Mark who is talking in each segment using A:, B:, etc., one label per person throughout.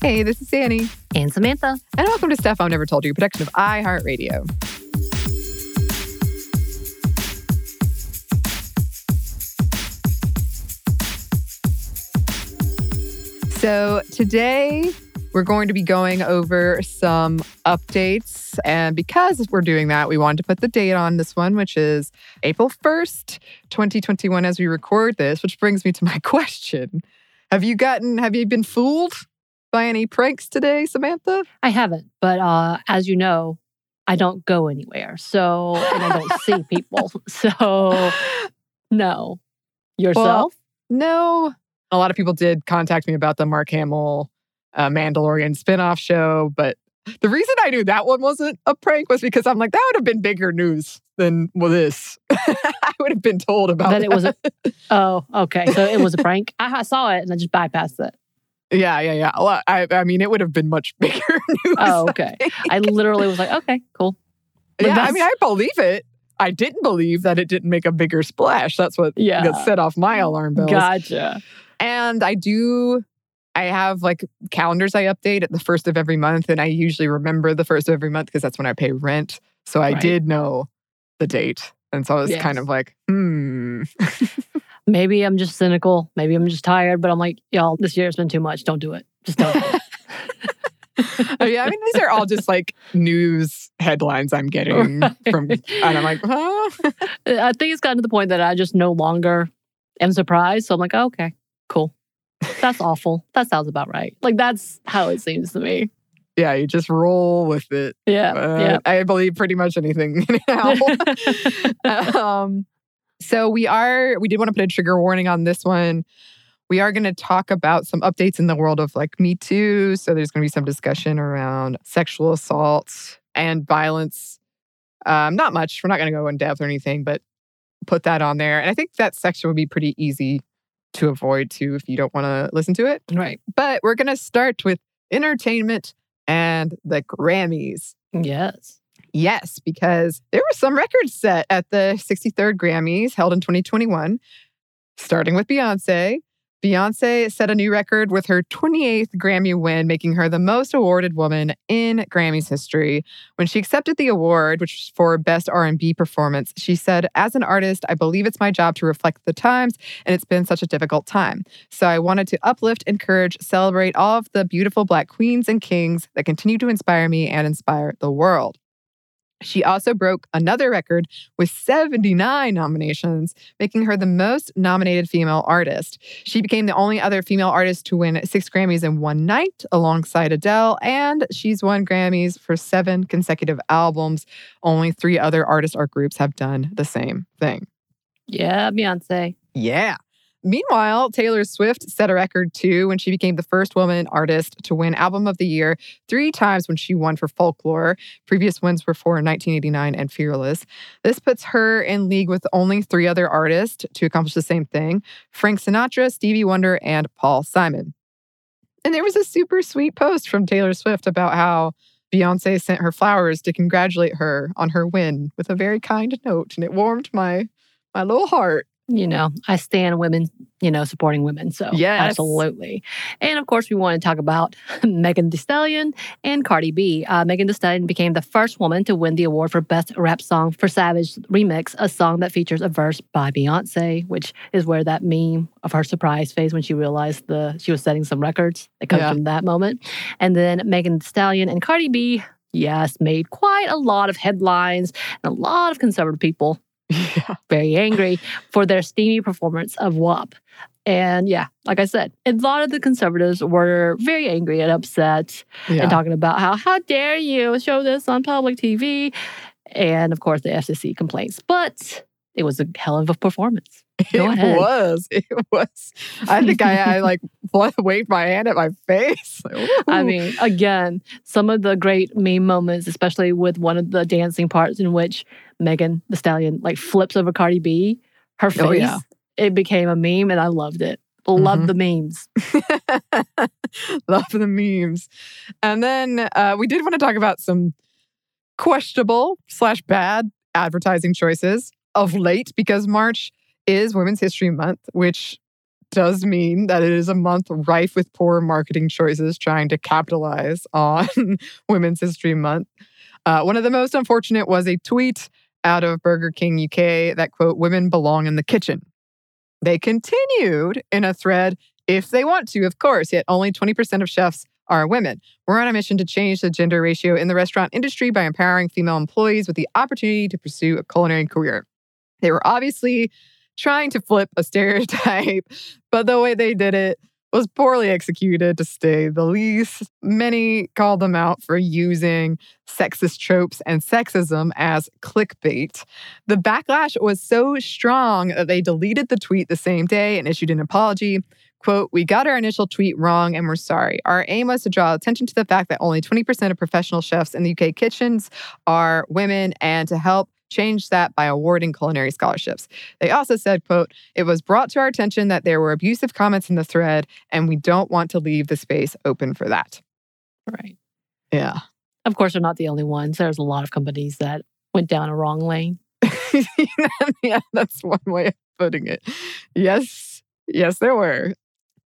A: Hey, this is Annie.
B: And Samantha.
A: And welcome to Stuff I've Never Told You, production of iHeartRadio. So today we're going to be going over some updates. And because we're doing that, we wanted to put the date on this one, which is April 1st, 2021, as we record this, which brings me to my question. Have you gotten, have you been fooled by any pranks today, Samantha?
B: I haven't, but uh, as you know, I don't go anywhere. So, and I don't see people. So, no. Yourself?
A: Well, no. A lot of people did contact me about the Mark Hamill uh, Mandalorian spinoff show, but the reason I knew that one wasn't a prank was because I'm like, that would have been bigger news than well, this. I would have been told about that.
B: that. It was a, oh, okay. So it was a prank. I saw it and I just bypassed it.
A: Yeah, yeah, yeah. Well, I, I mean, it would have been much bigger news.
B: Oh, okay. I, I literally was like, okay, cool.
A: But yeah, I mean, I believe it. I didn't believe that it didn't make a bigger splash. That's what yeah. got set off my alarm bells.
B: Gotcha.
A: And I do, I have like calendars I update at the first of every month. And I usually remember the first of every month because that's when I pay rent. So I right. did know the date. And so I was yes. kind of like, hmm.
B: Maybe I'm just cynical. Maybe I'm just tired, but I'm like, y'all, this year's been too much. Don't do it. Just don't do it.
A: oh, yeah, I mean, these are all just like news headlines I'm getting right. from, and I'm like, huh?
B: I think it's gotten to the point that I just no longer am surprised. So I'm like, oh, okay, cool. That's awful. That sounds about right. Like that's how it seems to me.
A: Yeah, you just roll with it.
B: Yeah, uh, yeah.
A: I believe pretty much anything now. um, so we are, we did want to put a trigger warning on this one. We are going to talk about some updates in the world of like Me Too. So there's going to be some discussion around sexual assault and violence. Um, not much. We're not going to go in depth or anything, but put that on there. And I think that section would be pretty easy to avoid too if you don't want to listen to it.
B: Right.
A: But we're going to start with entertainment and the Grammys.
B: Yes.
A: Yes, because there were some records set at the 63rd Grammys held in 2021, starting with Beyonce. Beyonce set a new record with her 28th Grammy win, making her the most awarded woman in Grammys history. When she accepted the award, which was for Best R&B Performance, she said, "As an artist, I believe it's my job to reflect the times, and it's been such a difficult time. So I wanted to uplift, encourage, celebrate all of the beautiful Black queens and kings that continue to inspire me and inspire the world." She also broke another record with 79 nominations, making her the most nominated female artist. She became the only other female artist to win six Grammys in one night alongside Adele, and she's won Grammys for seven consecutive albums. Only three other artists or groups have done the same thing.
B: Yeah, Beyonce.
A: Yeah. Meanwhile, Taylor Swift set a record too when she became the first woman artist to win Album of the Year three times when she won for Folklore. Previous wins were for 1989 and Fearless. This puts her in league with only three other artists to accomplish the same thing Frank Sinatra, Stevie Wonder, and Paul Simon. And there was a super sweet post from Taylor Swift about how Beyonce sent her flowers to congratulate her on her win with a very kind note, and it warmed my my little heart
B: you know, I stand women, you know, supporting women. So,
A: yes.
B: absolutely. And of course, we want to talk about Megan Thee Stallion and Cardi B. Uh, Megan Thee Stallion became the first woman to win the award for Best Rap Song for Savage Remix, a song that features a verse by Beyonce, which is where that meme of her surprise face when she realized the she was setting some records that comes yeah. from that moment. And then Megan Thee Stallion and Cardi B yes, made quite a lot of headlines and a lot of conservative people yeah. very angry for their steamy performance of WAP. And yeah, like I said, a lot of the conservatives were very angry and upset yeah. and talking about how, how dare you show this on public TV? And of course, the FCC complaints. But it was a hell of a performance. Go
A: it
B: ahead.
A: was. It was. I think I, I like waved my hand at my face.
B: Like, I mean, again, some of the great meme moments, especially with one of the dancing parts in which Megan Thee Stallion like flips over Cardi B, her face, oh, yeah. it became a meme and I loved it. Love mm-hmm. the memes.
A: Love the memes. And then uh, we did want to talk about some questionable slash bad advertising choices of late because March is Women's History Month, which does mean that it is a month rife with poor marketing choices trying to capitalize on Women's History Month. Uh, one of the most unfortunate was a tweet out of Burger King UK that, quote, women belong in the kitchen. They continued in a thread, if they want to, of course, yet only 20% of chefs are women. We're on a mission to change the gender ratio in the restaurant industry by empowering female employees with the opportunity to pursue a culinary career. They were obviously trying to flip a stereotype, but the way they did it was poorly executed to say the least. Many called them out for using sexist tropes and sexism as clickbait. The backlash was so strong that they deleted the tweet the same day and issued an apology. Quote, we got our initial tweet wrong and we're sorry. Our aim was to draw attention to the fact that only 20% of professional chefs in the UK kitchens are women and to help change that by awarding culinary scholarships. They also said, quote, it was brought to our attention that there were abusive comments in the thread and we don't want to leave the space open for that.
B: Right.
A: Yeah.
B: Of course, they're not the only ones. There's a lot of companies that went down a wrong lane.
A: yeah, that's one way of putting it. Yes, yes, there were.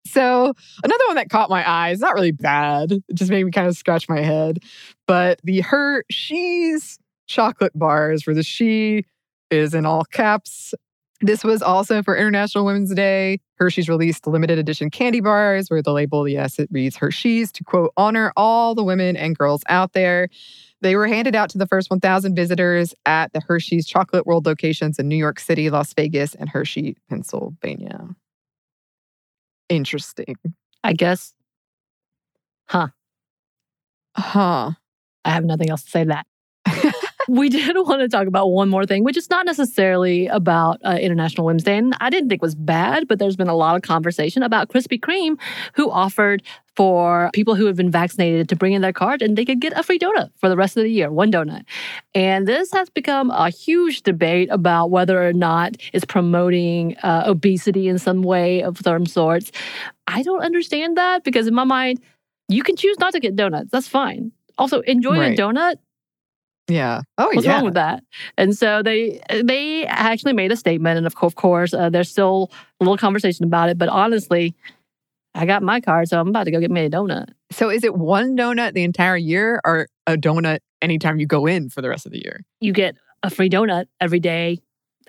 A: So, another one that caught my eye is not really bad. It just made me kind of scratch my head. But the Hershey's chocolate bars, where the she is in all caps. This was also for International Women's Day. Hershey's released limited edition candy bars where the label, yes, it reads Hershey's to quote, honor all the women and girls out there. They were handed out to the first 1,000 visitors at the Hershey's Chocolate World locations in New York City, Las Vegas, and Hershey, Pennsylvania. Interesting.
B: I guess. Huh.
A: Huh.
B: I have nothing else to say to that we did want to talk about one more thing, which is not necessarily about uh, International Women's Day. And I didn't think was bad, but there's been a lot of conversation about Krispy Kreme, who offered for people who have been vaccinated to bring in their card and they could get a free donut for the rest of the year, one donut. And this has become a huge debate about whether or not it's promoting uh, obesity in some way of some sorts. I don't understand that because in my mind, you can choose not to get donuts. That's fine. Also, enjoy right. a donut
A: yeah. Oh,
B: What's
A: yeah.
B: wrong with that? And so they they actually made a statement, and of course, uh, there's still a little conversation about it. But honestly, I got my card, so I'm about to go get me a donut.
A: So is it one donut the entire year, or a donut anytime you go in for the rest of the year?
B: You get a free donut every day,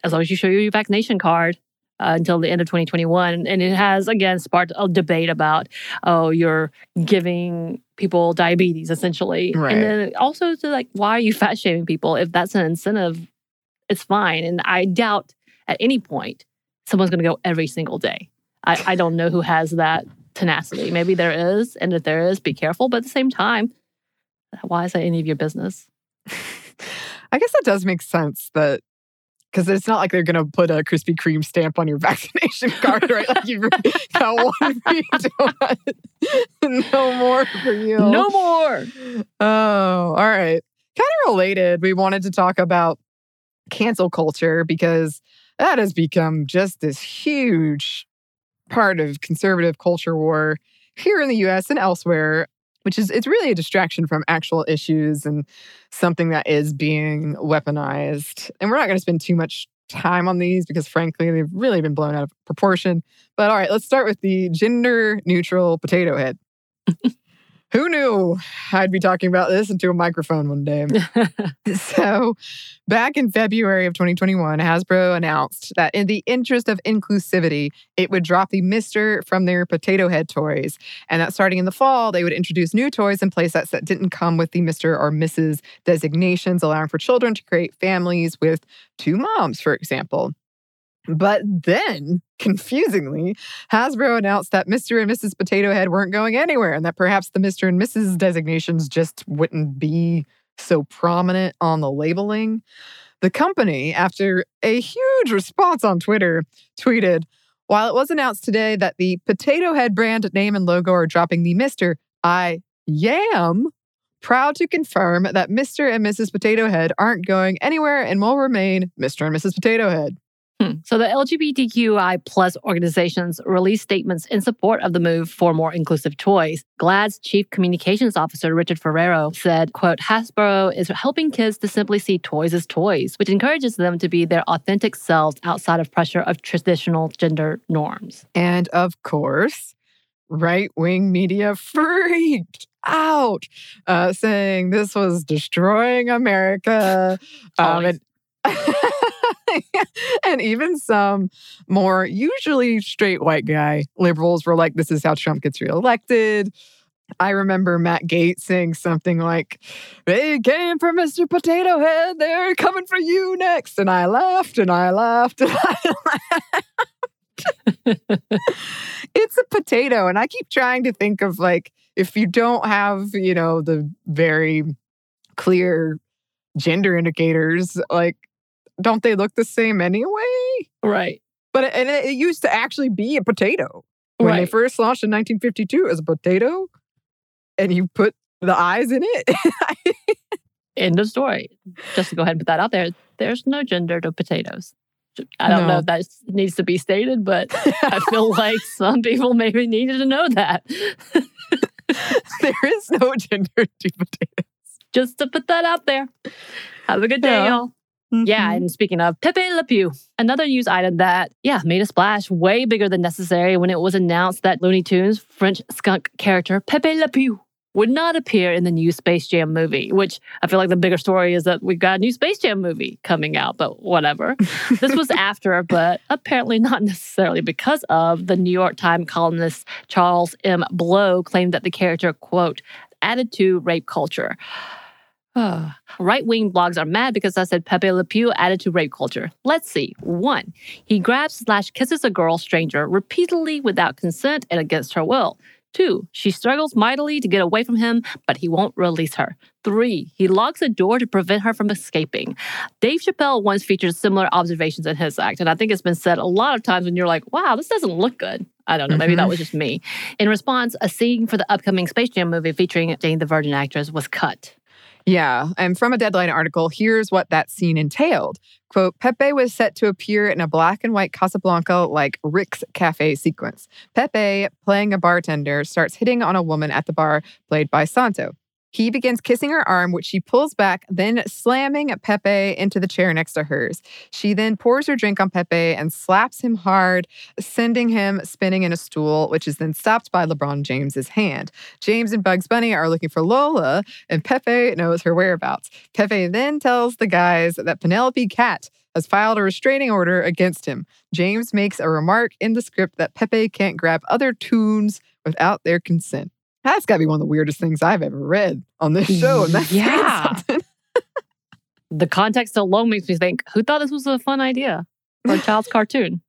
B: as long as you show your vaccination card uh, until the end of 2021. And it has, again, sparked a debate about, oh, you're giving people diabetes essentially.
A: Right.
B: And then also to like, why are you fat shaming people? If that's an incentive, it's fine. And I doubt at any point someone's going to go every single day. I, I don't know who has that tenacity. Maybe there is. And if there is, be careful. But at the same time, why is that any of your business?
A: I guess that does make sense that because it's not like they're going to put a Krispy Kreme stamp on your vaccination card, right? Like you've got one free donut. no more for you.
B: No more.
A: Oh, all right. Kind of related, we wanted to talk about cancel culture because that has become just this huge part of conservative culture war here in the US and elsewhere which is it's really a distraction from actual issues and something that is being weaponized. And we're not going to spend too much time on these because frankly they've really been blown out of proportion. But all right, let's start with the gender neutral potato head. Who knew I'd be talking about this into a microphone one day? so, back in February of 2021, Hasbro announced that in the interest of inclusivity, it would drop the Mister from their potato head toys. And that starting in the fall, they would introduce new toys and playsets that didn't come with the Mr. or Mrs. designations, allowing for children to create families with two moms, for example. But then, confusingly, Hasbro announced that Mr. and Mrs. Potato Head weren't going anywhere and that perhaps the Mr. and Mrs. designations just wouldn't be so prominent on the labeling. The company, after a huge response on Twitter, tweeted While it was announced today that the Potato Head brand name and logo are dropping the Mr., I am proud to confirm that Mr. and Mrs. Potato Head aren't going anywhere and will remain Mr. and Mrs. Potato Head.
B: Hmm. So the LGBTQI plus organizations released statements in support of the move for more inclusive toys. GLAAD's chief communications officer, Richard Ferraro, said, quote, Hasbro is helping kids to simply see toys as toys, which encourages them to be their authentic selves outside of pressure of traditional gender norms.
A: And of course, right wing media freaked out, uh, saying this was destroying America. Um, and, and even some more usually straight white guy liberals were like, this is how Trump gets reelected. I remember Matt Gaetz saying something like, They came for Mr. Potato Head. They're coming for you next. And I laughed and I laughed and I laughed. it's a potato. And I keep trying to think of like, if you don't have, you know, the very clear gender indicators, like, don't they look the same anyway?
B: Right.
A: But it, and it, used to actually be a potato. When
B: right.
A: they first launched in 1952 as a potato, and you put the eyes in it.
B: End of story. Just to go ahead and put that out there, there's no gender to potatoes. I don't no. know if that needs to be stated, but I feel like some people maybe needed to know that.
A: there is no gender to potatoes.
B: Just to put that out there. Have a good day, yeah. y'all. Mm-hmm. Yeah, and speaking of Pepe Le Pew, another news item that, yeah, made a splash way bigger than necessary when it was announced that Looney Tunes French skunk character Pepe Le Pew would not appear in the new Space Jam movie, which I feel like the bigger story is that we've got a new Space Jam movie coming out, but whatever. this was after, but apparently not necessarily because of the New York Times columnist Charles M. Blow claimed that the character, quote, added to rape culture. Right wing blogs are mad because I said Pepe Le Pew added to rape culture. Let's see. One, he grabs slash kisses a girl stranger repeatedly without consent and against her will. Two, she struggles mightily to get away from him, but he won't release her. Three, he locks a door to prevent her from escaping. Dave Chappelle once featured similar observations in his act, and I think it's been said a lot of times when you're like, wow, this doesn't look good. I don't know, maybe that mm-hmm. was just me. In response, a scene for the upcoming Space Jam movie featuring Jane the Virgin actress was cut.
A: Yeah. And from a Deadline article, here's what that scene entailed. Quote, Pepe was set to appear in a black and white Casablanca like Rick's Cafe sequence. Pepe, playing a bartender, starts hitting on a woman at the bar played by Santo. He begins kissing her arm, which she pulls back, then slamming Pepe into the chair next to hers. She then pours her drink on Pepe and slaps him hard, sending him spinning in a stool, which is then stopped by LeBron James's hand. James and Bugs Bunny are looking for Lola, and Pepe knows her whereabouts. Pepe then tells the guys that Penelope Cat has filed a restraining order against him. James makes a remark in the script that Pepe can't grab other tunes without their consent. That's got to be one of the weirdest things I've ever read on this show. And that's
B: yeah. the context alone makes me think, who thought this was a fun idea for a child's cartoon?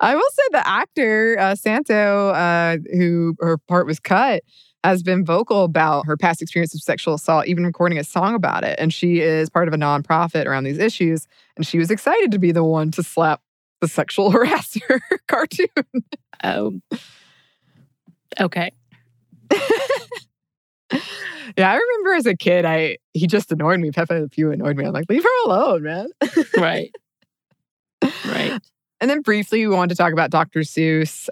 A: I will say the actor, uh, Santo, uh, who her part was cut, has been vocal about her past experience of sexual assault, even recording a song about it. And she is part of a nonprofit around these issues. And she was excited to be the one to slap the sexual harasser cartoon.
B: Oh. Okay.
A: Yeah, I remember as a kid, I he just annoyed me. Pepe Le Pew annoyed me. I'm like, leave her alone, man.
B: right. Right.
A: And then briefly, we wanted to talk about Dr. Seuss.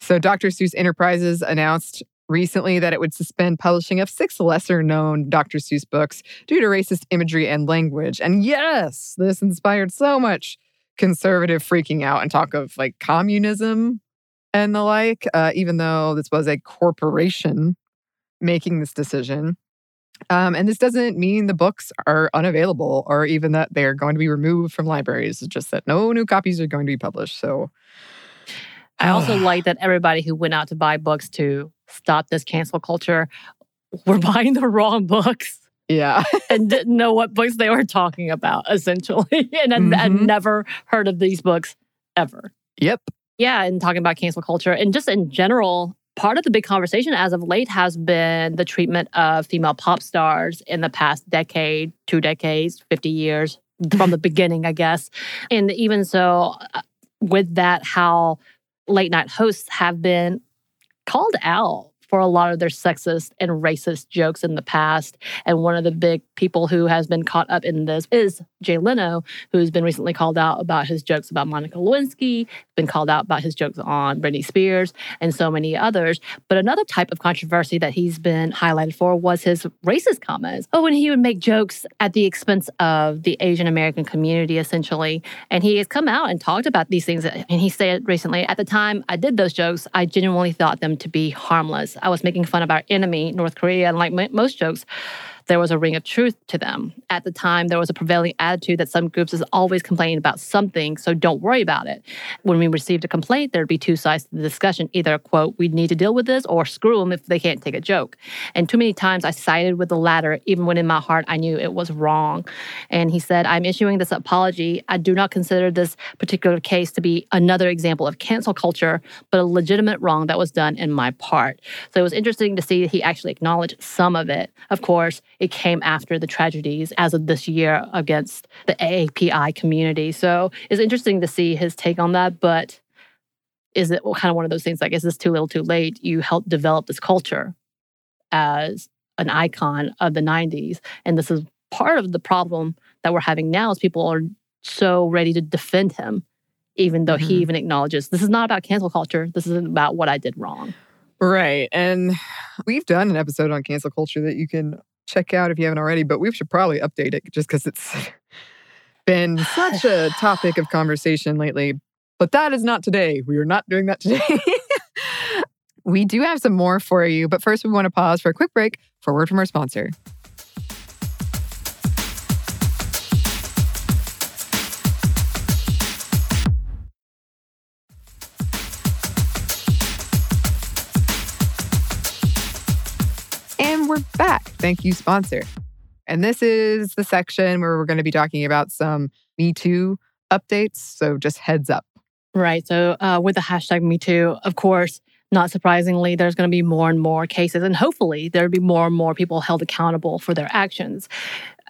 A: So, Dr. Seuss Enterprises announced recently that it would suspend publishing of six lesser known Dr. Seuss books due to racist imagery and language. And yes, this inspired so much conservative freaking out and talk of like communism and the like, uh, even though this was a corporation making this decision. Um, and this doesn't mean the books are unavailable or even that they're going to be removed from libraries. It's just that no new copies are going to be published. So
B: I also like that everybody who went out to buy books to stop this cancel culture were buying the wrong books.
A: Yeah.
B: and didn't know what books they were talking about, essentially. and mm-hmm. I, never heard of these books ever.
A: Yep.
B: Yeah. And talking about cancel culture and just in general, part of the big conversation as of late has been the treatment of female pop stars in the past decade, two decades, 50 years from the beginning, I guess. And even so, uh, with that, how late night hosts have been called out for a lot of their sexist and racist jokes in the past. And one of the big people who has been caught up in this is Jay Leno, who's been recently called out about his jokes about Monica Lewinsky, been called out about his jokes on Britney Spears, and so many others. But another type of controversy that he's been highlighted for was his racist comments. Oh, when he would make jokes at the expense of the Asian American community, essentially. And he has come out and talked about these things. And he said recently, at the time I did those jokes, I genuinely thought them to be harmless. I was making fun of our enemy, North Korea, and like most jokes, there was a ring of truth to them. At the time, there was a prevailing attitude that some groups is always complaining about something, so don't worry about it. When we received a complaint, there'd be two sides to the discussion. Either, quote, we need to deal with this, or screw them if they can't take a joke. And too many times I sided with the latter, even when in my heart I knew it was wrong. And he said, I'm issuing this apology. I do not consider this particular case to be another example of cancel culture, but a legitimate wrong that was done in my part. So it was interesting to see he actually acknowledged some of it. Of course, it came after the tragedies as of this year against the AAPI community. So it's interesting to see his take on that. But is it kind of one of those things like, is this too little too late? You helped develop this culture as an icon of the 90s. And this is part of the problem that we're having now is people are so ready to defend him, even though mm-hmm. he even acknowledges this is not about cancel culture. This is about what I did wrong.
A: Right. And we've done an episode on cancel culture that you can check out if you haven't already, but we should probably update it just because it's been such a topic of conversation lately. But that is not today. We are not doing that today. we do have some more for you, but first we want to pause for a quick break for a word from our sponsor. Back. Thank you, sponsor. And this is the section where we're going to be talking about some Me Too updates. So just heads up.
B: Right. So uh, with the hashtag Me Too, of course, not surprisingly, there's going to be more and more cases, and hopefully, there'll be more and more people held accountable for their actions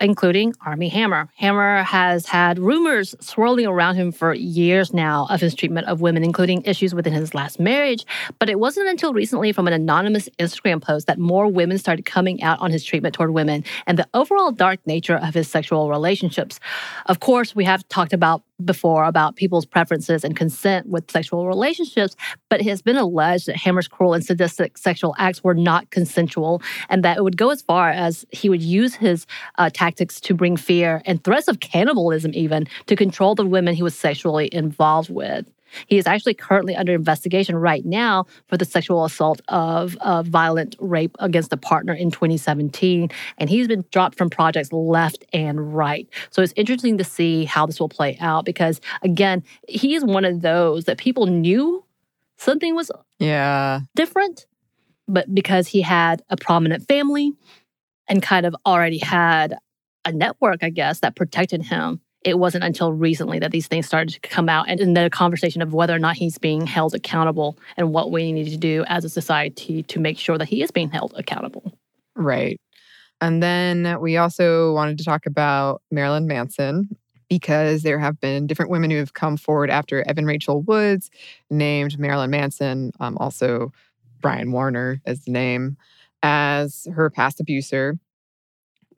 B: including Armie Hammer. Hammer has had rumors swirling around him for years now of his treatment of women, including issues within his last marriage. But it wasn't until recently from an anonymous Instagram post that more women started coming out on his treatment toward women and the overall dark nature of his sexual relationships. Of course, we have talked about before about people's preferences and consent with sexual relationships, but it has been alleged that Hammer's cruel and sadistic sexual acts were not consensual and that it would go as far as he would use his uh, tactics to bring fear and threats of cannibalism, even to control the women he was sexually involved with. He is actually currently under investigation right now for the sexual assault of uh, violent rape against a partner in 2017. And he's been dropped from projects left and right. So it's interesting to see how this will play out because, again, he is one of those that people knew something was
A: yeah
B: different, but because he had a prominent family and kind of already had a network, I guess, that protected him. It wasn't until recently that these things started to come out, and, and the conversation of whether or not he's being held accountable and what we need to do as a society to make sure that he is being held accountable.
A: Right. And then we also wanted to talk about Marilyn Manson because there have been different women who have come forward after Evan Rachel Woods named Marilyn Manson, um, also Brian Warner as the name, as her past abuser.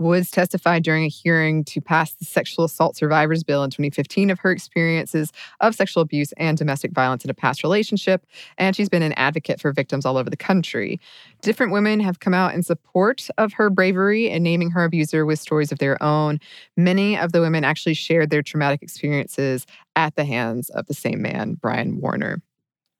A: Woods testified during a hearing to pass the Sexual Assault Survivors Bill in 2015 of her experiences of sexual abuse and domestic violence in a past relationship, and she's been an advocate for victims all over the country. Different women have come out in support of her bravery and naming her abuser with stories of their own. Many of the women actually shared their traumatic experiences at the hands of the same man, Brian Warner.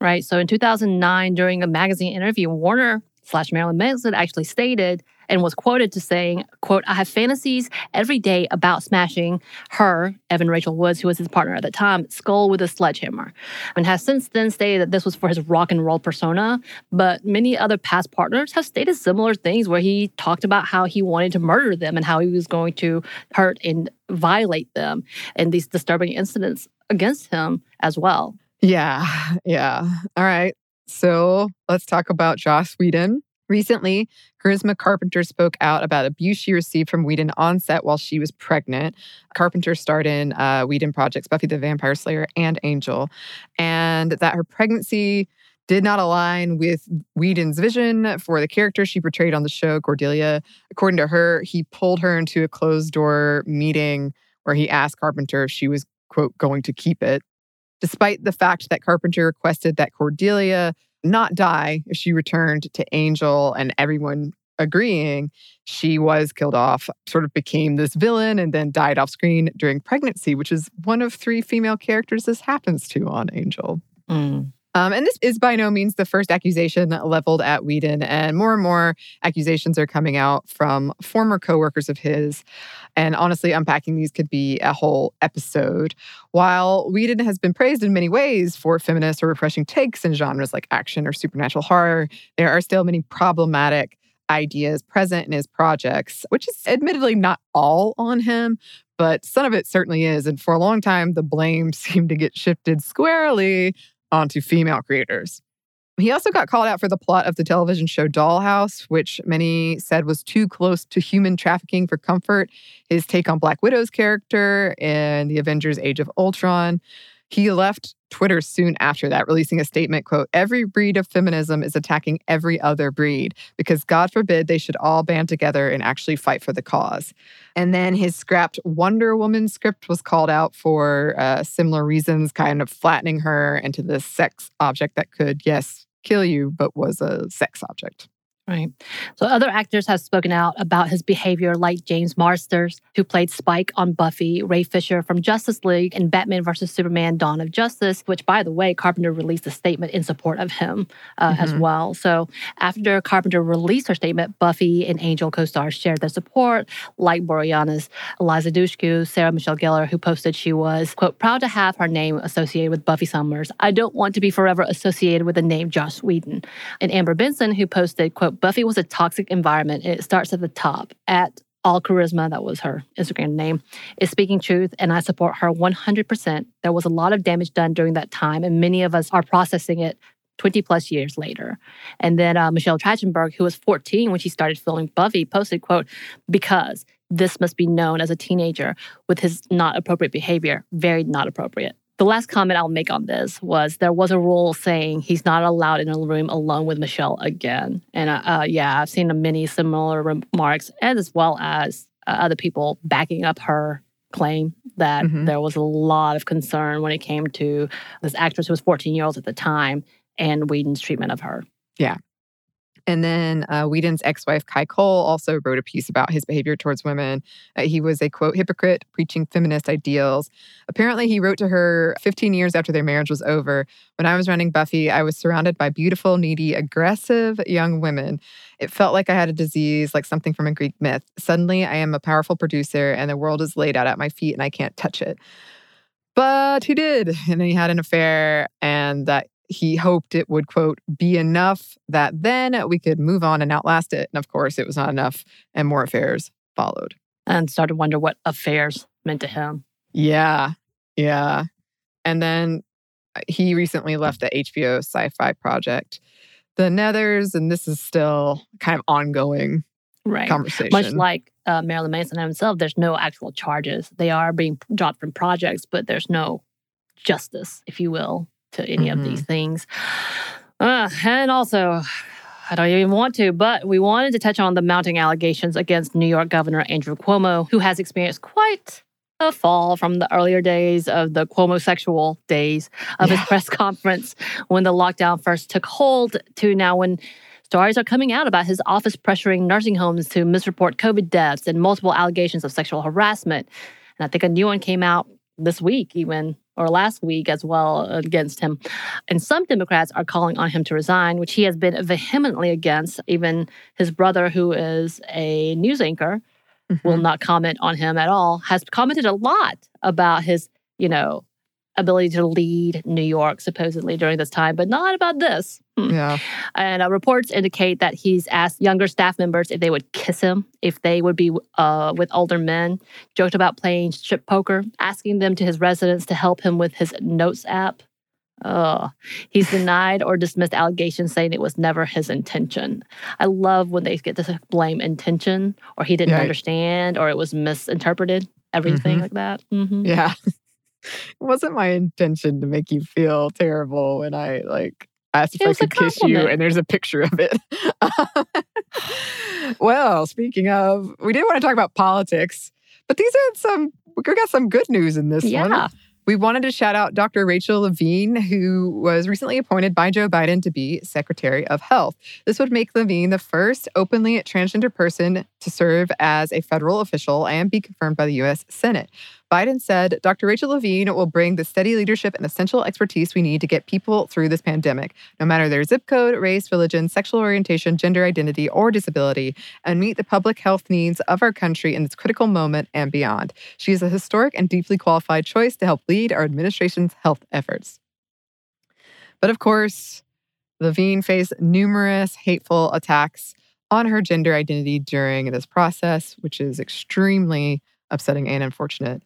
B: Right. So in 2009, during a magazine interview, Warner slash Marilyn Manson actually stated and was quoted to saying, quote, I have fantasies every day about smashing her, Evan Rachel Woods, who was his partner at the time, skull with a sledgehammer. And has since then stated that this was for his rock and roll persona. But many other past partners have stated similar things where he talked about how he wanted to murder them and how he was going to hurt and violate them and these disturbing incidents against him as well.
A: Yeah, yeah. All right. So let's talk about Joss Whedon. Recently, Charisma Carpenter spoke out about abuse she received from Whedon on set while she was pregnant. Carpenter starred in uh, Whedon projects Buffy the Vampire Slayer and Angel, and that her pregnancy did not align with Whedon's vision for the character she portrayed on the show, Cordelia. According to her, he pulled her into a closed door meeting where he asked Carpenter if she was, quote, going to keep it. Despite the fact that Carpenter requested that Cordelia not die if she returned to Angel and everyone agreeing, she was killed off, sort of became this villain, and then died off screen during pregnancy, which is one of three female characters this happens to on Angel.
B: Mm.
A: Um, and this is by no means the first accusation leveled at Whedon, and more and more accusations are coming out from former coworkers of his. And honestly, unpacking these could be a whole episode. While Whedon has been praised in many ways for feminist or refreshing takes in genres like action or supernatural horror, there are still many problematic ideas present in his projects, which is admittedly not all on him, but some of it certainly is. And for a long time, the blame seemed to get shifted squarely onto female creators. He also got called out for the plot of the television show Dollhouse, which many said was too close to human trafficking for comfort. His take on Black Widow's character in the Avengers Age of Ultron. He left Twitter soon after that, releasing a statement, quote, every breed of feminism is attacking every other breed because God forbid they should all band together and actually fight for the cause. And then his scrapped Wonder Woman script was called out for uh, similar reasons, kind of flattening her into this sex object that could, yes, kill you, but was a sex object.
B: Right. So other actors have spoken out about his behavior, like James Marsters, who played Spike on Buffy, Ray Fisher from Justice League, and Batman vs. Superman Dawn of Justice, which, by the way, Carpenter released a statement in support of him uh, mm-hmm. as well. So after Carpenter released her statement, Buffy and Angel co stars shared their support, like Boreanaz, Eliza Dushku, Sarah Michelle Gellar, who posted she was, quote, proud to have her name associated with Buffy Summers. I don't want to be forever associated with the name Joss Whedon. And Amber Benson, who posted, quote, Buffy was a toxic environment. It starts at the top. At all charisma, that was her Instagram name, is speaking truth, and I support her 100%. There was a lot of damage done during that time, and many of us are processing it 20 plus years later. And then uh, Michelle Trachtenberg, who was 14 when she started filming Buffy, posted, quote, because this must be known as a teenager with his not appropriate behavior, very not appropriate. The last comment I'll make on this was there was a rule saying he's not allowed in a room alone with Michelle again. And uh, uh, yeah, I've seen many similar remarks, as well as uh, other people backing up her claim that mm-hmm. there was a lot of concern when it came to this actress who was 14 years old at the time and Whedon's treatment of her.
A: Yeah. And then uh, Whedon's ex wife, Kai Cole, also wrote a piece about his behavior towards women. Uh, he was a quote, hypocrite preaching feminist ideals. Apparently, he wrote to her 15 years after their marriage was over When I was running Buffy, I was surrounded by beautiful, needy, aggressive young women. It felt like I had a disease, like something from a Greek myth. Suddenly, I am a powerful producer, and the world is laid out at my feet, and I can't touch it. But he did. And he had an affair, and that he hoped it would, quote, be enough that then we could move on and outlast it. And of course, it was not enough, and more affairs followed.
B: And started to wonder what affairs meant to him.
A: Yeah. Yeah. And then uh, he recently left the HBO sci fi project, The Nevers, and this is still kind of ongoing right. conversation.
B: Much like uh, Marilyn Manson himself, there's no actual charges. They are being dropped from projects, but there's no justice, if you will, to any mm-hmm. of these mm-hmm. things. Uh, and also, I don't even want to, but we wanted to touch on the mounting allegations against New York Governor Andrew Cuomo, who has experienced quite a fall from the earlier days of the Cuomo sexual days of yeah. his press conference when the lockdown first took hold to now when stories are coming out about his office pressuring nursing homes to misreport COVID deaths and multiple allegations of sexual harassment. And I think a new one came out this week, even or last week as well against him. And some Democrats are calling on him to resign, which he has been vehemently against. Even his brother, who is a news anchor, mm-hmm. will not comment on him at all, has commented a lot about his, you know, ability to lead New York supposedly during this time, but not about this.
A: Hmm. Yeah.
B: And uh, reports indicate that he's asked younger staff members if they would kiss him, if they would be uh, with older men, joked about playing strip poker, asking them to his residence to help him with his notes app. Oh, he's denied or dismissed allegations saying it was never his intention. I love when they get to blame intention or he didn't yeah. understand or it was misinterpreted, everything mm-hmm. like that.
A: Mm-hmm. Yeah. it wasn't my intention to make you feel terrible when I like asked if I could kiss you, and there's a picture of it. well, speaking of, we did want to talk about politics, But these are some, we got some good news in this
B: yeah.
A: one. We wanted to shout out Dr. Rachel Levine, who was recently appointed by Joe Biden to be Secretary of Health. This would make Levine the first openly transgender person to serve as a federal official and be confirmed by the U.S. Senate. Biden said Dr. Rachel Levine will bring the steady leadership and essential expertise we need to get people through this pandemic, no matter their zip code, race, religion, sexual orientation, gender identity, or disability, and meet the public health needs of our country in this critical moment and beyond. She is a historic and deeply qualified choice to help lead our administration's health efforts. But of course, Levine faced numerous hateful attacks on her gender identity during this process, which is extremely upsetting and unfortunate.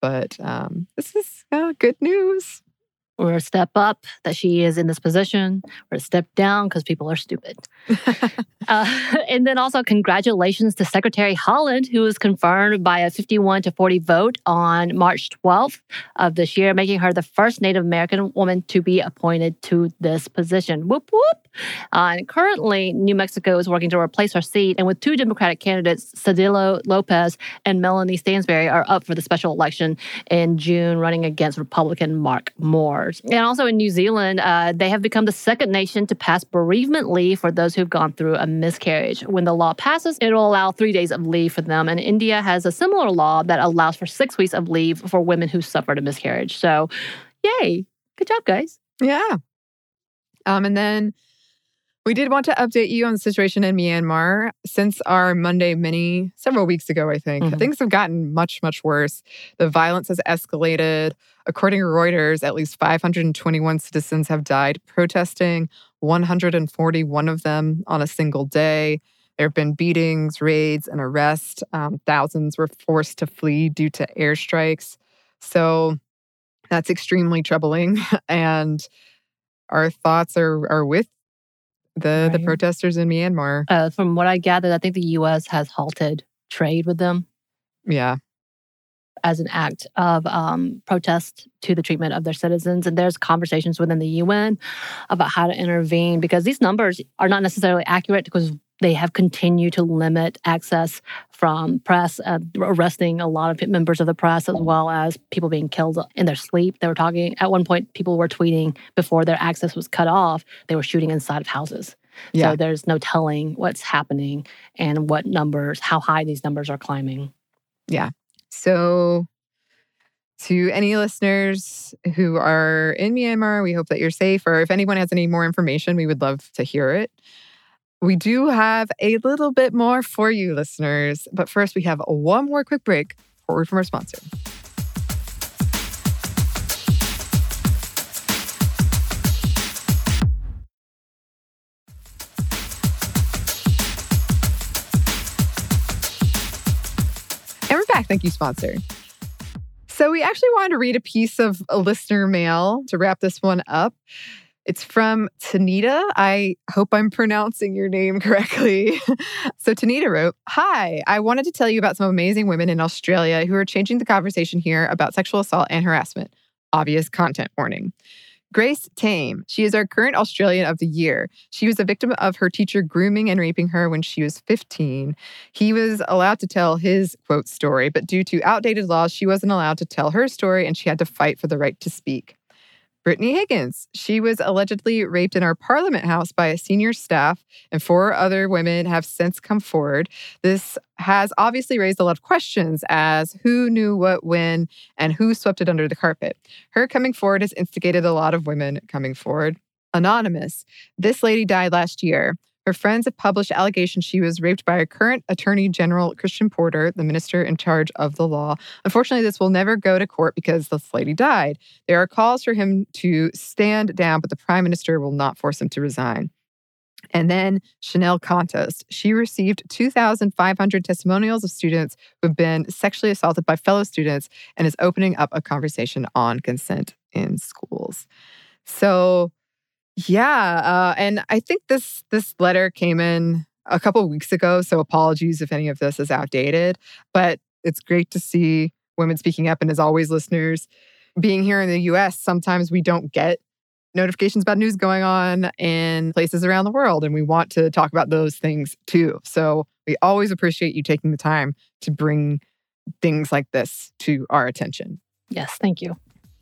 A: But um, this is uh, good news.
B: We're a step up that she is in this position. We're a step down because people are stupid. uh, and then also, congratulations to Secretary Haaland, who was confirmed by a 51 to 40 vote on March 12th of this year, making her the first Native American woman to be appointed to this position. Whoop, whoop. Uh, and currently, New Mexico is working to replace her seat. And with two Democratic candidates, Sedillo Lopez and Melanie Stansbury, are up for the special election in June, running against Republican Mark Moore. And also in New Zealand, uh, they have become the second nation to pass bereavement leave for those who've gone through a miscarriage. When the law passes, it'll allow three days of leave for them. And India has a similar law that allows for six weeks of leave for women who suffered a miscarriage. So, yay. Good job, guys.
A: Yeah. Um, and then we did want to update you on the situation in Myanmar. Since our Monday mini several weeks ago, I think,
B: Mhm.
A: things have gotten much, much worse. The violence has escalated. According to Reuters, at least 521 citizens have died protesting, 141 of them on a single day. There have been beatings, raids, and arrests. Um, thousands were forced to flee due to airstrikes. So that's extremely troubling. And our thoughts are, are with the, the protesters in Myanmar.
B: Uh, from what I gathered, I think the U.S. has halted trade with them
A: Yeah.
B: as an act of um, protest to the treatment of their citizens. And there's conversations within the UN about how to intervene because these numbers are not necessarily accurate because they have continued to limit access from press, uh, arresting a lot of members of the press, as well as people being killed in their sleep. They were talking, at one point, people were tweeting before their access was cut off, they were shooting inside of houses.
A: Yeah.
B: So there's no telling what's happening and what numbers, how high these numbers are climbing. Yeah.
A: So, to any listeners who are in Myanmar, we hope that you're safe. Or if anyone has any more information, we would love to hear it. We do have a little bit more for you, listeners. But first, we have one more quick break. Forward from our sponsor. And we're back. Thank you, sponsor. So, we actually wanted to read a piece of a listener mail to wrap this one up. It's from Tanita. I hope I'm pronouncing your name correctly. so, Tanita wrote Hi, I wanted to tell you about some amazing women in Australia who are changing the conversation here about sexual assault and harassment. Obvious content warning. Grace Tame. She is our current Australian of the Year. She was a victim of her teacher grooming and raping her when she was 15. He was allowed to tell his quote story, but due to outdated laws, she wasn't allowed to tell her story and she had to fight for the right to speak. Brittany Higgins. She was allegedly raped in our Parliament House by a senior staff, and four other women have since come forward. This has obviously raised a lot of questions as who knew what when and who swept it under the carpet. Her coming forward has instigated a lot of women coming forward. Anonymous. This lady died last year. Her friends have published allegations she was raped by her current Attorney General Christian Porter, the minister in charge of the law. Unfortunately, this will never go to court because this lady died. There are calls for him to stand down, but the prime minister will not force him to resign. And then Chanel Contos. She received 2,500 testimonials of students who have been sexually assaulted by fellow students and is opening up a conversation on consent in schools. So, yeah, uh, and I think this this letter came in a couple weeks ago. So apologies if any of this is outdated, but it's great to see women speaking up. And as always, listeners, being here in the U.S., sometimes we don't get notifications about news going on in places around the world, and we want to talk about those things too. So we always appreciate you taking the time to bring things like this to our attention.
B: Yes, thank you.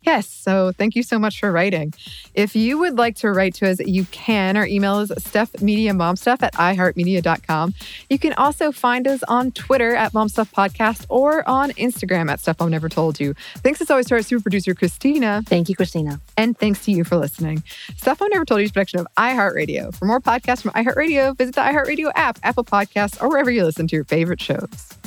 A: Yes. So thank you so much for writing. If you would like to write to us, you can. Our email is stuffmediamomstuff at iheartmedia.com. You can also find us on Twitter at momstuffpodcast or on Instagram at Stuff Mom Never Told You. Thanks as always to our super producer, Christina.
B: Thank you, Christina.
A: And thanks to you for listening. Stuff Mom Never Told You is a production of iHeartRadio. For more podcasts from iHeartRadio, visit the iHeartRadio app, Apple Podcasts, or wherever you listen to your favorite shows.